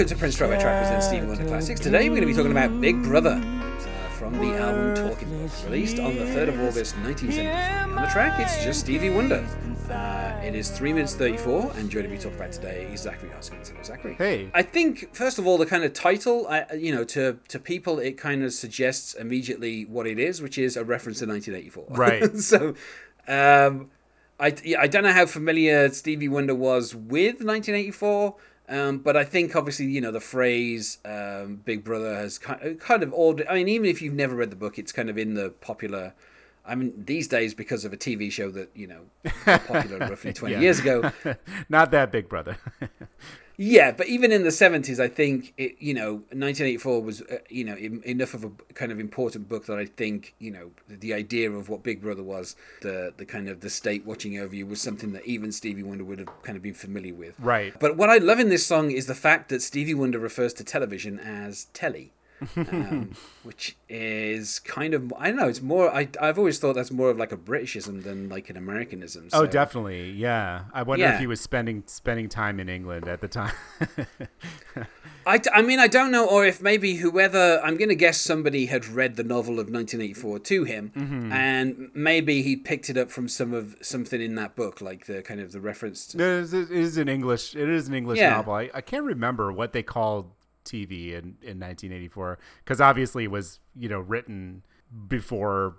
Welcome to Prince Track by and Stevie Wonder Classics. Today we're going to be talking about Big Brother uh, from the album Talking Book, released on the 3rd of August 1973. On the track, it's just Stevie Wonder. Uh, it is 3 minutes 34, and joining me to talk about today is Zachary Hoskins. Hello, Zachary. Hey. I think, first of all, the kind of title, I, you know, to, to people, it kind of suggests immediately what it is, which is a reference to 1984. Right. so, um, I, I don't know how familiar Stevie Wonder was with 1984. Um, but I think obviously you know the phrase um, "Big Brother" has kind kind of all. I mean, even if you've never read the book, it's kind of in the popular. I mean, these days because of a TV show that you know popular roughly twenty Yeah. years ago. Not that big brother. Yeah, but even in the seventies, I think it. You know, nineteen eighty four was uh, you know em- enough of a kind of important book that I think you know the idea of what Big Brother was, the the kind of the state watching over you was something that even Stevie Wonder would have kind of been familiar with. Right. But what I love in this song is the fact that Stevie Wonder refers to television as telly. Um, which is kind of I don't know. It's more. I I've always thought that's more of like a Britishism than like an Americanism. oh, definitely. Yeah. I wonder Yeah. if he was spending spending time in England at the time. I, I mean, I don't know, or if maybe whoever, I'm going to guess somebody had read the novel of 1984 to him, Mm-hmm. and maybe he picked it up from some of something in that book, like the kind of the reference. To, it, is, it is an English. It is an English Yeah. novel. I, I can't remember what they called TV in, in 1984 because obviously it was you know written before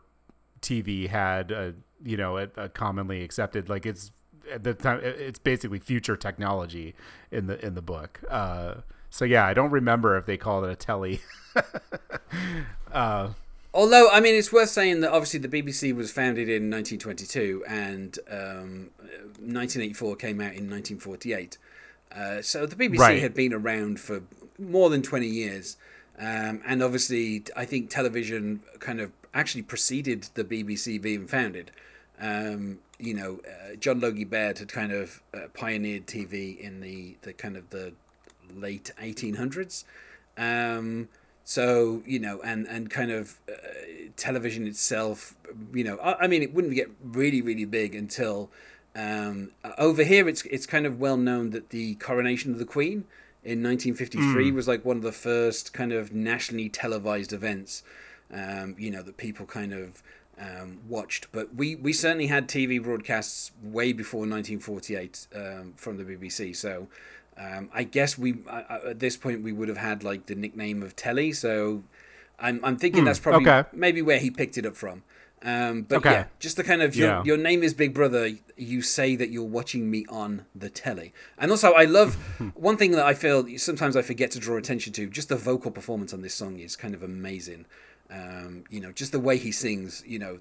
TV had a you know a, a commonly accepted like it's at the time it's basically future technology in the in the book. Uh, so yeah, I don't remember if they called it a telly. uh, Although, I mean, it's worth saying that obviously the BBC was founded in 1922, and um, 1984 came out in 1948. Uh, so the BBC Right. had been around for more than 20 years. Um, and obviously, I think television kind of actually preceded the BBC being founded. Um, you know, uh, John Logie Baird had kind of uh, pioneered TV in the, the kind of the late 1800s. Um, so you know, and and kind of uh, television itself, you know, I, I mean, it wouldn't get really really big until um, uh, over here. It's it's kind of well known that the coronation of the Queen in 1953 was like one of the first kind of nationally televised events. Um, you know that people kind of um, watched, but we we certainly had TV broadcasts way before 1948 um, from the BBC. So. Um, I guess we I- at this point we would have had like the nickname of Telly, so I'm I'm thinking that's probably okay. maybe where he picked it up from. Um, but Okay. yeah, just the kind of your, Yeah. your name is Big Brother. You say that you're watching me on the telly, and also I love one thing that I feel sometimes I forget to draw attention to. Just the vocal performance on this song is kind of amazing. Um, you know, just the way he sings. You know,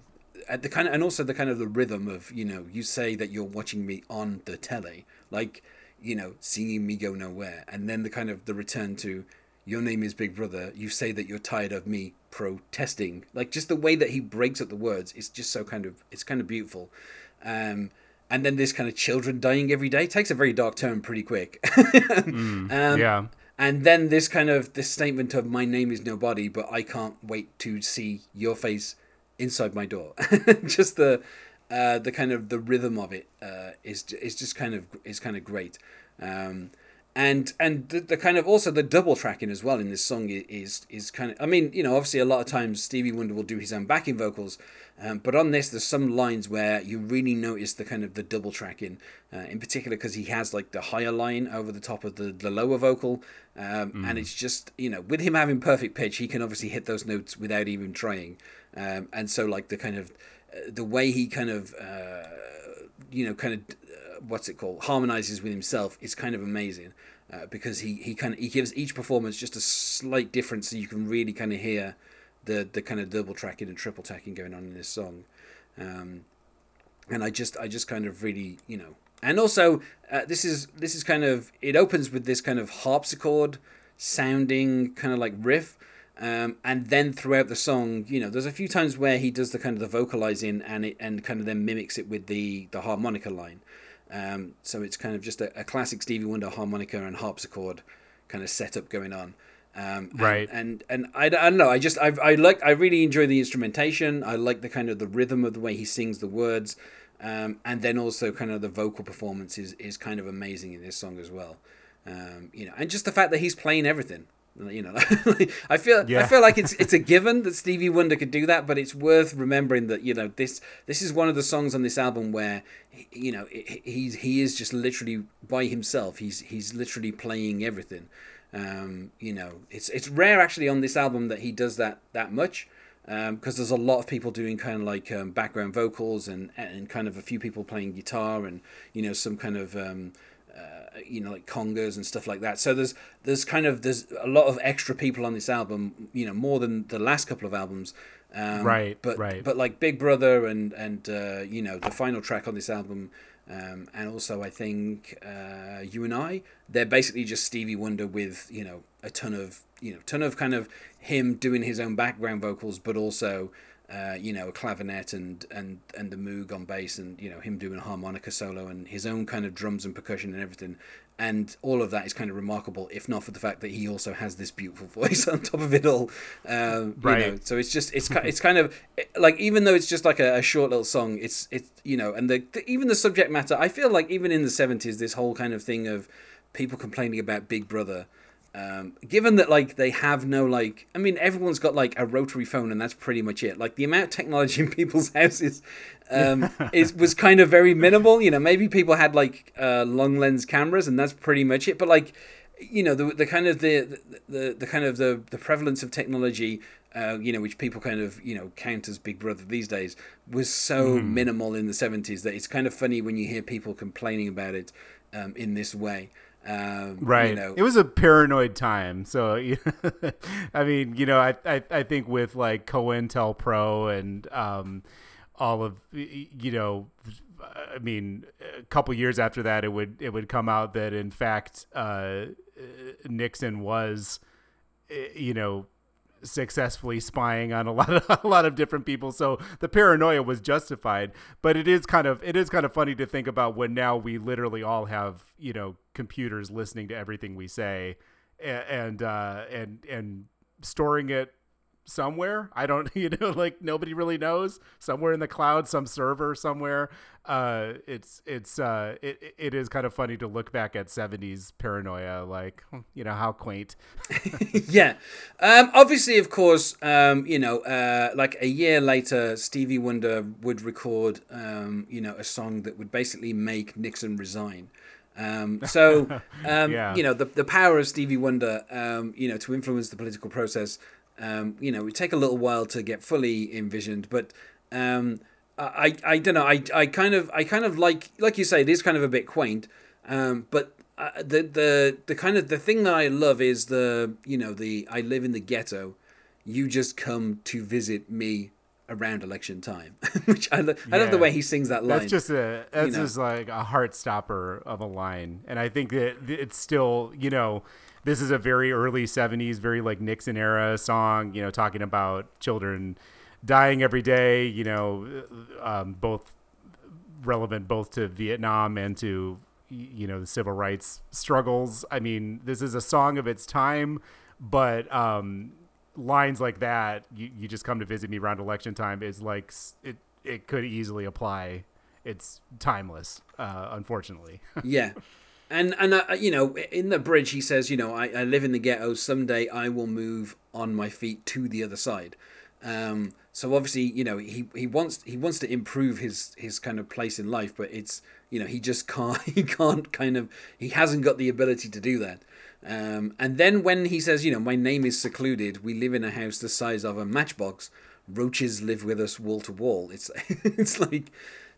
at the kind of and also the kind of the rhythm of you know you say that you're watching me on the telly, like you know seeing me go nowhere, and then the kind of the return to your name is Big Brother. You say that you're tired of me protesting. Like just the way that he breaks up the words is just so kind of it's kind of beautiful. Um, and then this kind of children dying every day takes a very dark turn pretty quick. um, yeah. and then this kind of this statement of my name is nobody, but I can't wait to see your face inside my door. just the uh, the kind of the rhythm of it uh, is is just kind of is kind of great. Um, and and the, the kind of also the double tracking as well in this song is is kind of I mean you know obviously a lot of times Stevie Wonder will do his own backing vocals, um, but on this there's some lines where you really notice the kind of the double tracking, uh, in particular because he has like the higher line over the top of the the lower vocal, um, and it's just you know with him having perfect pitch he can obviously hit those notes without even trying, um, and so like the kind of uh, the way he kind of uh, you know kind of uh, what's it called harmonizes with himself is kind of amazing uh, because he he kind of he gives each performance just a slight difference so you can really kind of hear the the kind of double tracking and triple tracking going on in this song. Um, and I just I just kind of really you know and also uh, this is this is kind of it opens with this kind of harpsichord sounding kind of like riff um, and then throughout the song you know there's a few times where he does the kind of the vocalizing and it and kind of then mimics it with the the harmonica line um, so it's kind of just a, a classic Stevie Wonder harmonica and harpsichord kind of setup going on Um, and, Right. And and I, I don't know. I just I I like I really enjoy the instrumentation. I like the kind of the rhythm of the way he sings the words, um, and then also kind of the vocal performance is is kind of amazing in this song as well. Um, you know, and just the fact that he's playing everything. You know, I feel I feel like it's it's a given that Stevie Wonder could do that, but it's worth remembering that you know this this is one of the songs on this album where he- you know he- he's he is just literally by himself. He's he's literally playing everything. Um, you know, it's it's rare actually on this album that he does that that much because there's a lot of people doing kind of like um, background vocals and and kind of a few people playing guitar and you know some kind of um, uh, you know like congas and stuff like that. So there's there's kind of there's a lot of extra people on this album. You know more than the last couple of albums. Um, Right, But right. but like Big Brother and and uh, you know the final track on this album. Um, and also, I think uh, you and I, they're basically just Stevie Wonder with you know a ton of you know ton of kind of him doing his own background vocals, but also uh, you know a clavinet and and and the Moog on bass, and you know him doing a harmonica solo and his own kind of drums and percussion and everything. And all of that is kind of remarkable, if not for the fact that he also has this beautiful voice on top of it all. Um, You know, so it's just it's it's kind of like even though it's just like a, a short little song, it's it's you know, and the, the even the subject matter. I feel like even in the seventies, this whole kind of thing of people complaining about Big Brother. Um, given that like they have no like, I mean, everyone's got like a rotary phone, and that's pretty much it. Like the amount of technology in people's houses um, is was kind of very minimal. You know, maybe people had like uh, long lens cameras, and that's pretty much it. But like, you know the the kind of the the, the kind of the, the prevalence of technology uh, you know which people kind of you know count as big brother these days was so Mm-hmm. minimal in the 70s that it's kind of funny when you hear people complaining about it um, in this way um, right. you know. It was a paranoid time so i mean you know I, I i think with like cointelpro and um all of you know i mean a couple years after that it would it would come out that in fact uh nixon was eh, you know successfully spying on a lot of a lot of different people. So the paranoia was justified but it is kind of it is kind of funny to think about when now we literally all have you know computers listening to everything we say a- and uh and and storing it somewhere i don't you know like nobody really knows somewhere in the cloud some server somewhere uh it's it's uh it, it is kind of funny to look back at 70s paranoia like hmm, you know how quaint yeah. Um, obviously, of course, um, you know, uh, like a year later, Stevie Wonder would record, um, you know, a song that would basically make Nixon resign. Um, so, um, Yeah. you know, the, the power of Stevie Wonder, um, you know, to influence the political process, um, you know, it would take a little while to get fully envisioned, but um, I, I, don't know. I, I kind of, I kind of like, like you say, it is kind of a bit quaint, um, but uh, the the the kind of the thing that I love is the you know the I live in the ghetto, you just come to visit me around election time, which I lo- I love the way he sings that line. That's just a that's know. just like a heart stopper of a line, and I think that it's still you know this is a very early '70s, very like Nixon era song. You know, talking about children dying every day. You know, um, both relevant both to Vietnam and to you know the civil rights struggles. I mean, this is a song of its time, but um, lines like that, you, you just come to visit me around election time, is like it. It could easily apply. It's timeless, uh, unfortunately. yeah. And and uh, you know, in the bridge, he says, you know, I, I live in the ghetto. Someday I will move on my feet to the other side. Um, so obviously, you know, he, he wants he wants to improve his his kind of place in life, but it's you know he just can't he can't kind of he hasn't got the ability to do that. Um, and then when he says, you know, my name is secluded, we live in a house the size of a matchbox. Roaches live with us wall to wall. It's it's like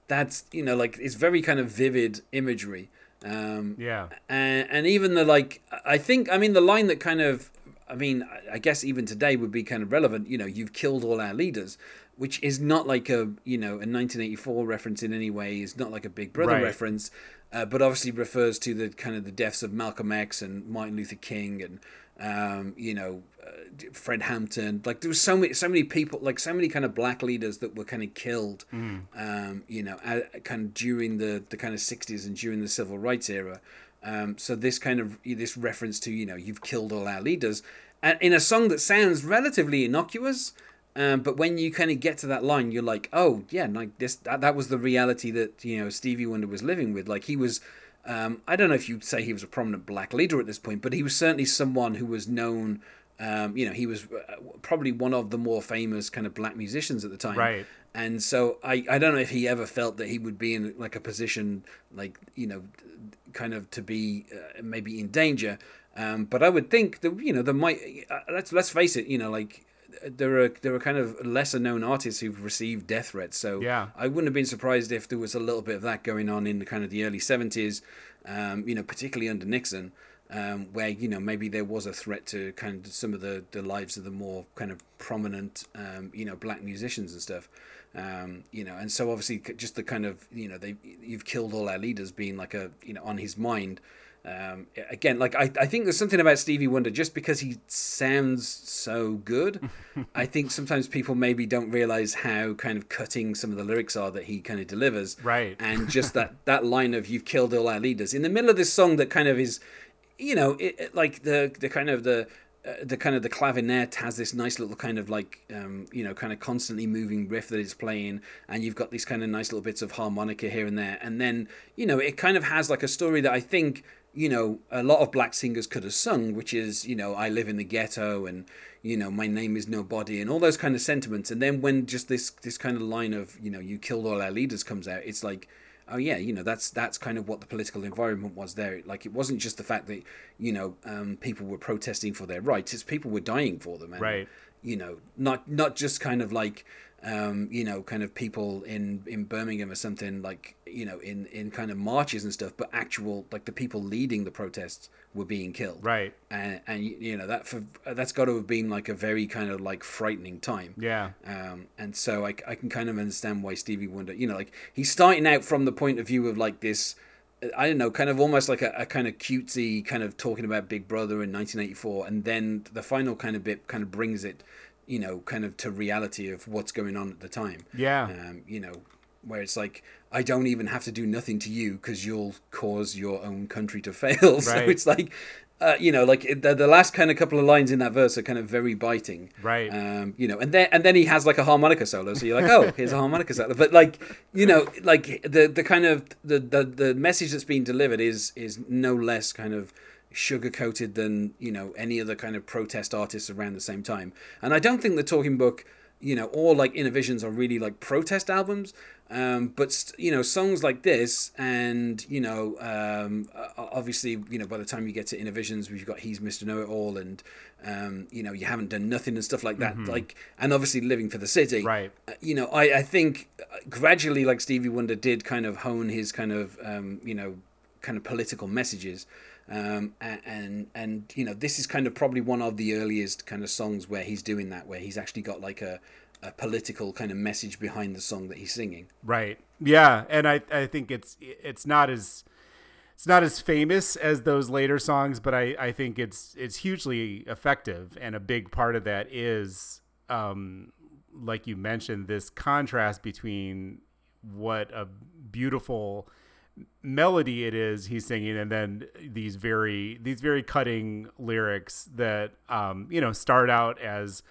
that's you know like it's very kind of vivid imagery. Um, yeah, and, and even the like i think i mean the line that kind of i mean I- guess even today would be kind of relevant you know you've killed all our leaders which is not like a you know a 1984 reference in any way is not like a big brother Right. reference uh, but obviously refers to the kind of the deaths of malcolm x and martin luther king and um, you know uh, fred hampton like there was so many so many people like so many kind of black leaders that were kind of killed um, you know at, kind of during the the kind of 60s and during the civil rights era um, so this kind of this reference to you know you've killed all our leaders and in a song that sounds relatively innocuous. Um, but when you kind of get to that line, you're like, oh yeah, like this that, that was the reality that you know Stevie Wonder was living with. Like he was, um, I don't know if you'd say he was a prominent black leader at this point, but he was certainly someone who was known. Um, you know, he was uh, probably one of the more famous kind of black musicians at the time. Right. And so I, I don't know if he ever felt that he would be in like a position like you know, kind of to be uh, maybe in danger. Um, but I would think that you know there might uh, let's let's face it, you know, like there are there are kind of lesser known artists who've received death threats. So Yeah. I wouldn't have been surprised if there was a little bit of that going on in the kind of the early seventies, um, you know, particularly under Nixon, um, where you know maybe there was a threat to kind of some of the, the lives of the more kind of prominent, um, you know, black musicians and stuff. Um, you know, and so obviously just the kind of you know they you've killed all our leaders being like a you know on his mind. Um, again, like I, I think there's something about Stevie Wonder just because he sounds so good. I think sometimes people maybe don't realize how kind of cutting some of the lyrics are that he kind of delivers. Right. And just that that line of "You've killed all our leaders" in the middle of this song that kind of is, you know, it, it- like the the kind of the. Uh, the kind of the clavinet has this nice little kind of like um, you know kind of constantly moving riff that it's playing and you've got these kind of nice little bits of harmonica here and there and then you know it kind of has like a story that i think you know a lot of black singers could have sung which is you know i live in the ghetto and you know my name is nobody and all those kind of sentiments and then when just this this kind of line of you know you killed all our leaders comes out it's like oh yeah you know that's that's kind of what the political environment was there like it wasn't just the fact that you know um, people were protesting for their rights it's people were dying for them and, Right. you know not not just kind of like um, you know kind of people in in Birmingham or something like you know in in kind of marches and stuff but actual like the people leading the protests were being killed Right. and and you know that for that's got to have been like a very kind of like frightening time Yeah. um, and so I, I can kind of understand why Stevie Wonder, you know, like he's starting out from the point of view of like this, I don't know, kind of almost like a, a kind of cutesy kind of talking about Big Brother in 1984, and then the final kind of bit kind of brings it, you know, kind of to reality of what's going on at the time. Yeah. Um, you know, where it's like I don't even have to do nothing to you because you'll cause your own country to fail. Right. so it's like. Uh, you know, like the, the last kind of couple of lines in that verse are kind of very biting, Right. um, you know, and then and then he has like a harmonica solo, so you're like, oh, here's a harmonica solo. But like, you know, like the the kind of the the, the message that's being delivered is is no less kind of sugar coated than you know any other kind of protest artists around the same time. And I don't think the Talking Book, you know, or like Innervisions are really like protest albums. Um, but st- you know, songs like this, and you know, um, obviously, you know, by the time you get to Innervisions, we've got He's Mr. Know It All, and um, you know, you haven't done nothing and stuff like that. Like, and obviously, living for the city, Right. uh, you know, I, I think uh, gradually, like Stevie Wonder did kind of hone his kind of, um, you know, kind of political messages. Um, and, and, you know, this is kind of probably one of the earliest kind of songs where he's doing that, where he's actually got like a, a political kind of message behind the song that he's singing. Right. Yeah, and I I think it's it's not as it's not as famous as those later songs, but I I think it's it's hugely effective, and a big part of that is um like you mentioned this contrast between what a beautiful melody it is he's singing and then these very these very cutting lyrics that um you know start out as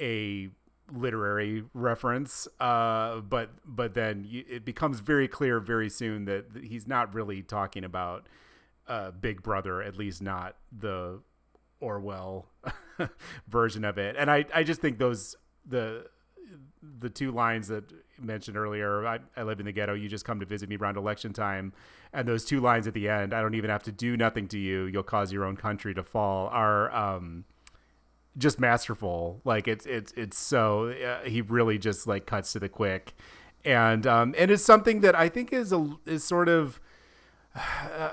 a literary reference uh but but then it becomes very clear very soon that he's not really talking about uh big brother at least not the orwell version of it. And i i just think those the the two lines that mentioned earlier I, I live in the ghetto you just come to visit me around election time. And those two lines at the end i don't even have to do nothing to you. You'll cause your own country to fall are um just masterful. Like it's it's it's so uh, he really just like cuts to the quick. And um and it's something that i think is a is sort of uh,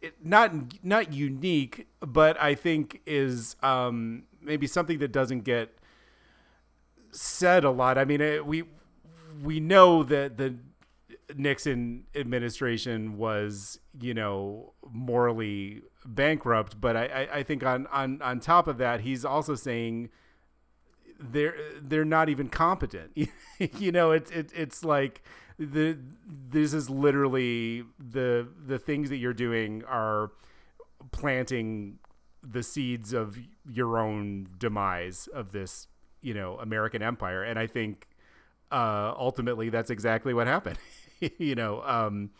it, not not unique but i think is um maybe something that doesn't get said a lot. I mean, it, we we know that the Nixon administration was, you know, morally bankrupt, but I, I, I think on, on on top of that, he's also saying they're they're not even competent. you know, it's it, it's like the this is literally the the things that you're doing are planting the seeds of your own demise of this, you know, American empire. And I think uh, ultimately that's exactly what happened. you know, um,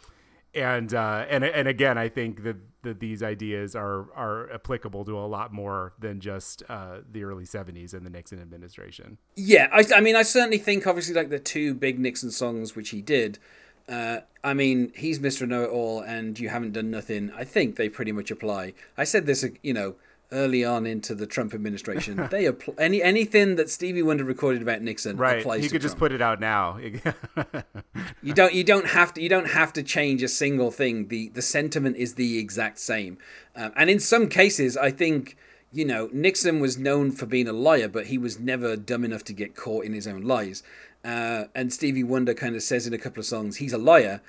and uh, and and again, I think that, that these ideas are are applicable to a lot more than just uh, the early '70s and the Nixon administration. Yeah, I, I mean, I certainly think obviously like the two big Nixon songs which he did. Uh, I mean, he's Mr. Know It All, and you haven't done nothing. I think they pretty much apply. I said this, you know, early on into the Trump administration. they apply any anything that Stevie Wonder recorded about Nixon right. applies. He could to just put it out now. you don't you don't have to you don't have to change a single thing. the The sentiment is the exact same, um, and in some cases, I think you know Nixon was known for being a liar, but he was never dumb enough to get caught in his own lies. Uh, and Stevie Wonder kind of says in a couple of songs he's a liar,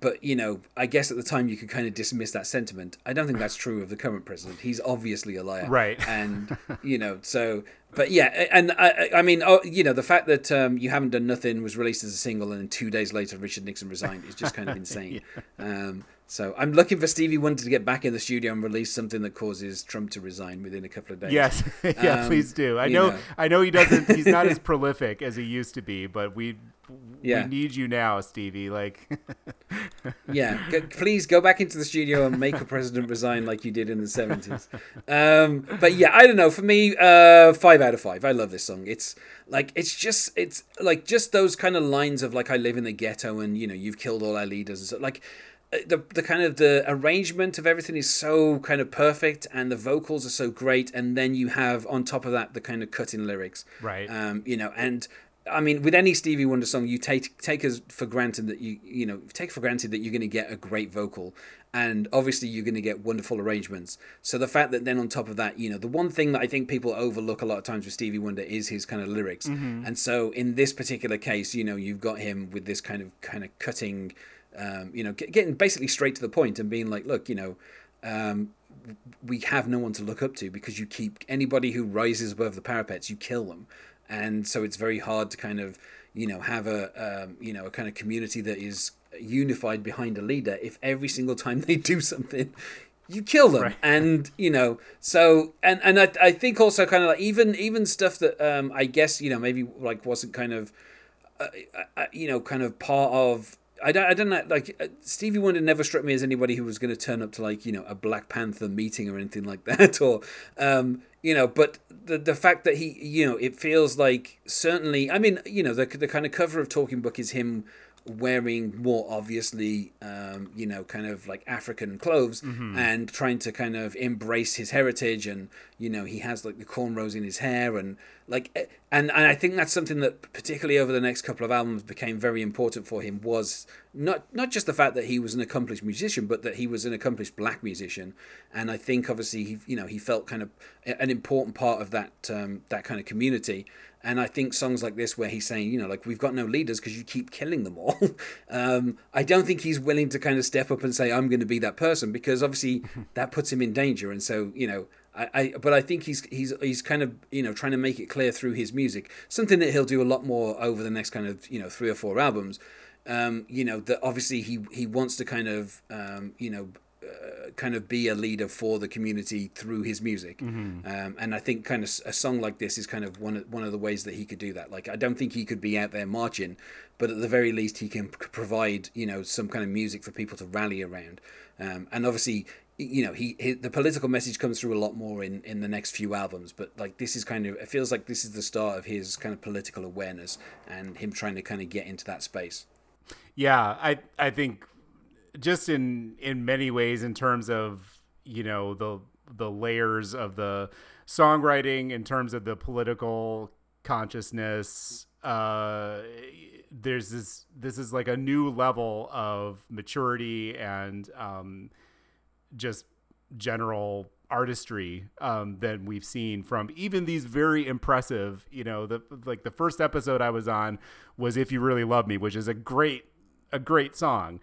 but you know, I guess at the time you could kind of dismiss that sentiment. I don't think that's true of the current president. He's obviously a liar, right? And you know, so but yeah, and I, I mean, oh, you know, the fact that um, you haven't done nothing was released as a single, and then two days later Richard Nixon resigned is just kind of insane. yeah. um, so I'm looking for Stevie Wonder to get back in the studio and release something that causes Trump to resign within a couple of days. Yes, yeah, um, please do. I know, know, I know he doesn't. He's not as prolific as he used to be, but we yeah. we need you now, Stevie. Like, yeah, go, please go back into the studio and make a president resign like you did in the seventies. Um, but yeah, I don't know. For me, uh, five out of five. I love this song. It's like it's just it's like just those kind of lines of like I live in the ghetto and you know you've killed all our leaders. And so, like the the kind of the arrangement of everything is so kind of perfect and the vocals are so great. And then you have on top of that the kind of cutting lyrics. Right. Um you know and I mean, with any Stevie Wonder song, you take take as for granted that you you know take for granted that you're going to get a great vocal, and obviously you're going to get wonderful arrangements. So the fact that then on top of that, you know, the one thing that I think people overlook a lot of times with Stevie Wonder is his kind of lyrics, mm-hmm. and so in this particular case, you know, you've got him with this kind of kind of cutting um, you know, get, getting basically straight to the point and being like, look, you know, um, we have no one to look up to because you keep anybody who rises above the parapets, you kill them, and so it's very hard to kind of, you know, have a, um, you know, a kind of community that is unified behind a leader. If every single time they do something, you kill them, right. and you know, so and and I, I think also kind of like even even stuff that um, I guess you know maybe like wasn't kind of, uh, uh, you know, kind of part of I don't, I don't know. Like uh, Stevie Wonder never struck me as anybody who was going to turn up to like you know a Black Panther meeting or anything like that, or um, you know. But the the fact that he, you know, it feels like certainly. I mean, you know, the the kind of cover of Talking Book is him wearing more obviously, um, you know, kind of like African clothes mm-hmm. and trying to kind of embrace his heritage. And, you know, he has like the cornrows in his hair and like, eh, and, and I think that's something that particularly over the next couple of albums became very important for him was not, not just the fact that he was an accomplished musician, but that he was an accomplished black musician. And I think obviously he, you know, he felt kind of an important part of that, um, that kind of community. And I think songs like this, where he's saying, you know, like, we've got no leaders because you keep killing them all. um, I don't think he's willing to kind of step up and say, I'm going to be that person because obviously that puts him in danger. And so, you know, I, I, but I think he's he's he's kind of you know trying to make it clear through his music something that he'll do a lot more over the next kind of you know three or four albums um, you know that obviously he he wants to kind of um, you know uh, kind of be a leader for the community through his music. Mm-hmm. Um, and I think kind of a song like this is kind of one of, one of the ways that he could do that. Like I don't think he could be out there marching, but at the very least he can provide you know some kind of music for people to rally around. Um, and obviously you know he, he, the political message comes through a lot more in in the next few albums but like this is kind of it feels like this is the start of his kind of political awareness and him trying to kind of get into that space yeah i i think just in in many ways in terms of you know the the layers of the songwriting in terms of the political consciousness uh there's this this is like a new level of maturity and um just general artistry um, than we've seen from even these very impressive you know the like the first episode i was on was if you really love me which is a great a great song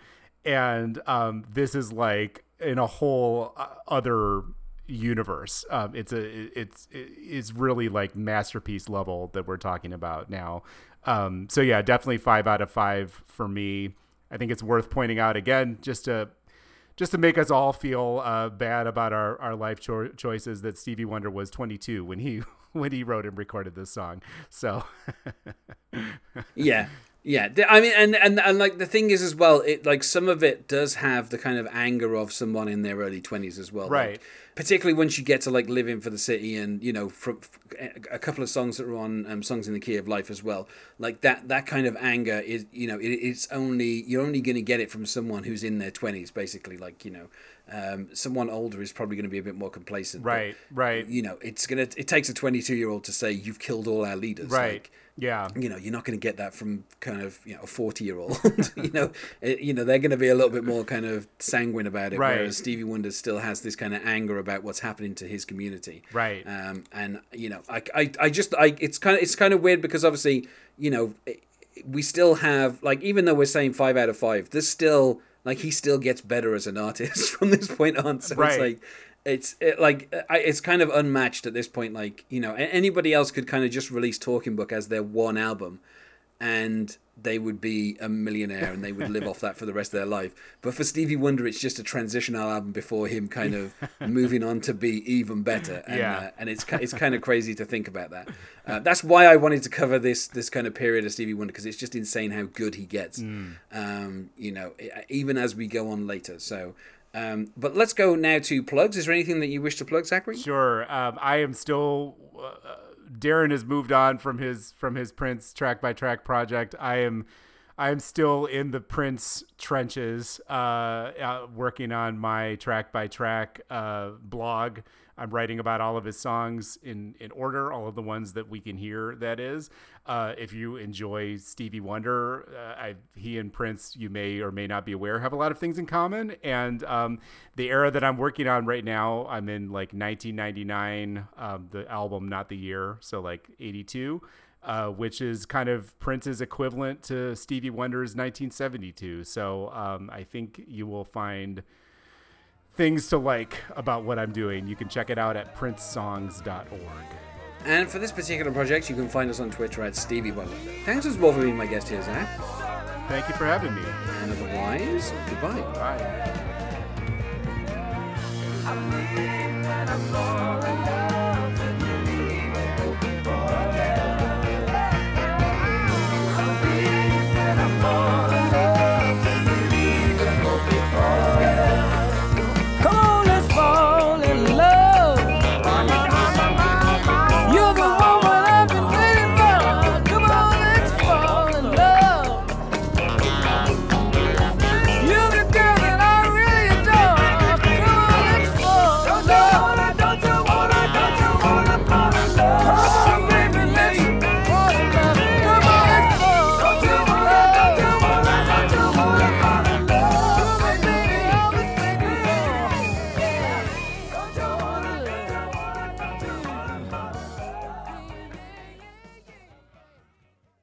and um, this is like in a whole uh, other universe. Um, it's a it's it's really like masterpiece level that we're talking about now. Um, so yeah, definitely five out of five for me. I think it's worth pointing out again, just to just to make us all feel uh, bad about our, our life cho- choices that Stevie Wonder was 22 when he when he wrote and recorded this song. So yeah. Yeah, I mean, and, and and like the thing is as well, it like some of it does have the kind of anger of someone in their early twenties as well, right? Like, particularly once you get to like living for the city, and you know, from a couple of songs that are on um, songs in the key of life as well, like that that kind of anger is, you know, it, it's only you're only going to get it from someone who's in their twenties, basically, like you know, um, someone older is probably going to be a bit more complacent, right? But, right. You know, it's gonna it takes a 22 year old to say you've killed all our leaders, right? Like, yeah. You know, you're not going to get that from kind of, you know, a 40 year old. you know, it, you know, they're going to be a little bit more kind of sanguine about it. Right. Whereas Stevie Wonder still has this kind of anger about what's happening to his community. Right. Um, and, you know, I, I, I just, I, it's kind of, it's kind of weird because obviously, you know, we still have, like, even though we're saying five out of five, there's still, like, he still gets better as an artist from this point on. So right. it's like, it's it, like it's kind of unmatched at this point. Like you know, anybody else could kind of just release Talking Book as their one album, and they would be a millionaire and they would live off that for the rest of their life. But for Stevie Wonder, it's just a transitional album before him kind of moving on to be even better. And, yeah. uh, and it's it's kind of crazy to think about that. Uh, that's why I wanted to cover this this kind of period of Stevie Wonder because it's just insane how good he gets. Mm. Um, you know, even as we go on later. So. Um, but let's go now to plugs. Is there anything that you wish to plug, Zachary? Sure. Um, I am still. Uh, Darren has moved on from his from his Prince track by track project. I am. I am still in the Prince trenches, uh, working on my track by track uh, blog. I'm writing about all of his songs in, in order, all of the ones that we can hear. That is, uh, if you enjoy Stevie Wonder, uh, I, he and Prince, you may or may not be aware, have a lot of things in common. And um, the era that I'm working on right now, I'm in like 1999, um, the album, not the year, so like 82. Uh, which is kind of Prince's equivalent to Stevie Wonder's 1972. So um, I think you will find things to like about what I'm doing. You can check it out at princesongs.org. And for this particular project, you can find us on Twitter at Stevie Wonder. Thanks as well for being my guest here, Zach. Thank you for having me. And otherwise, goodbye. Bye.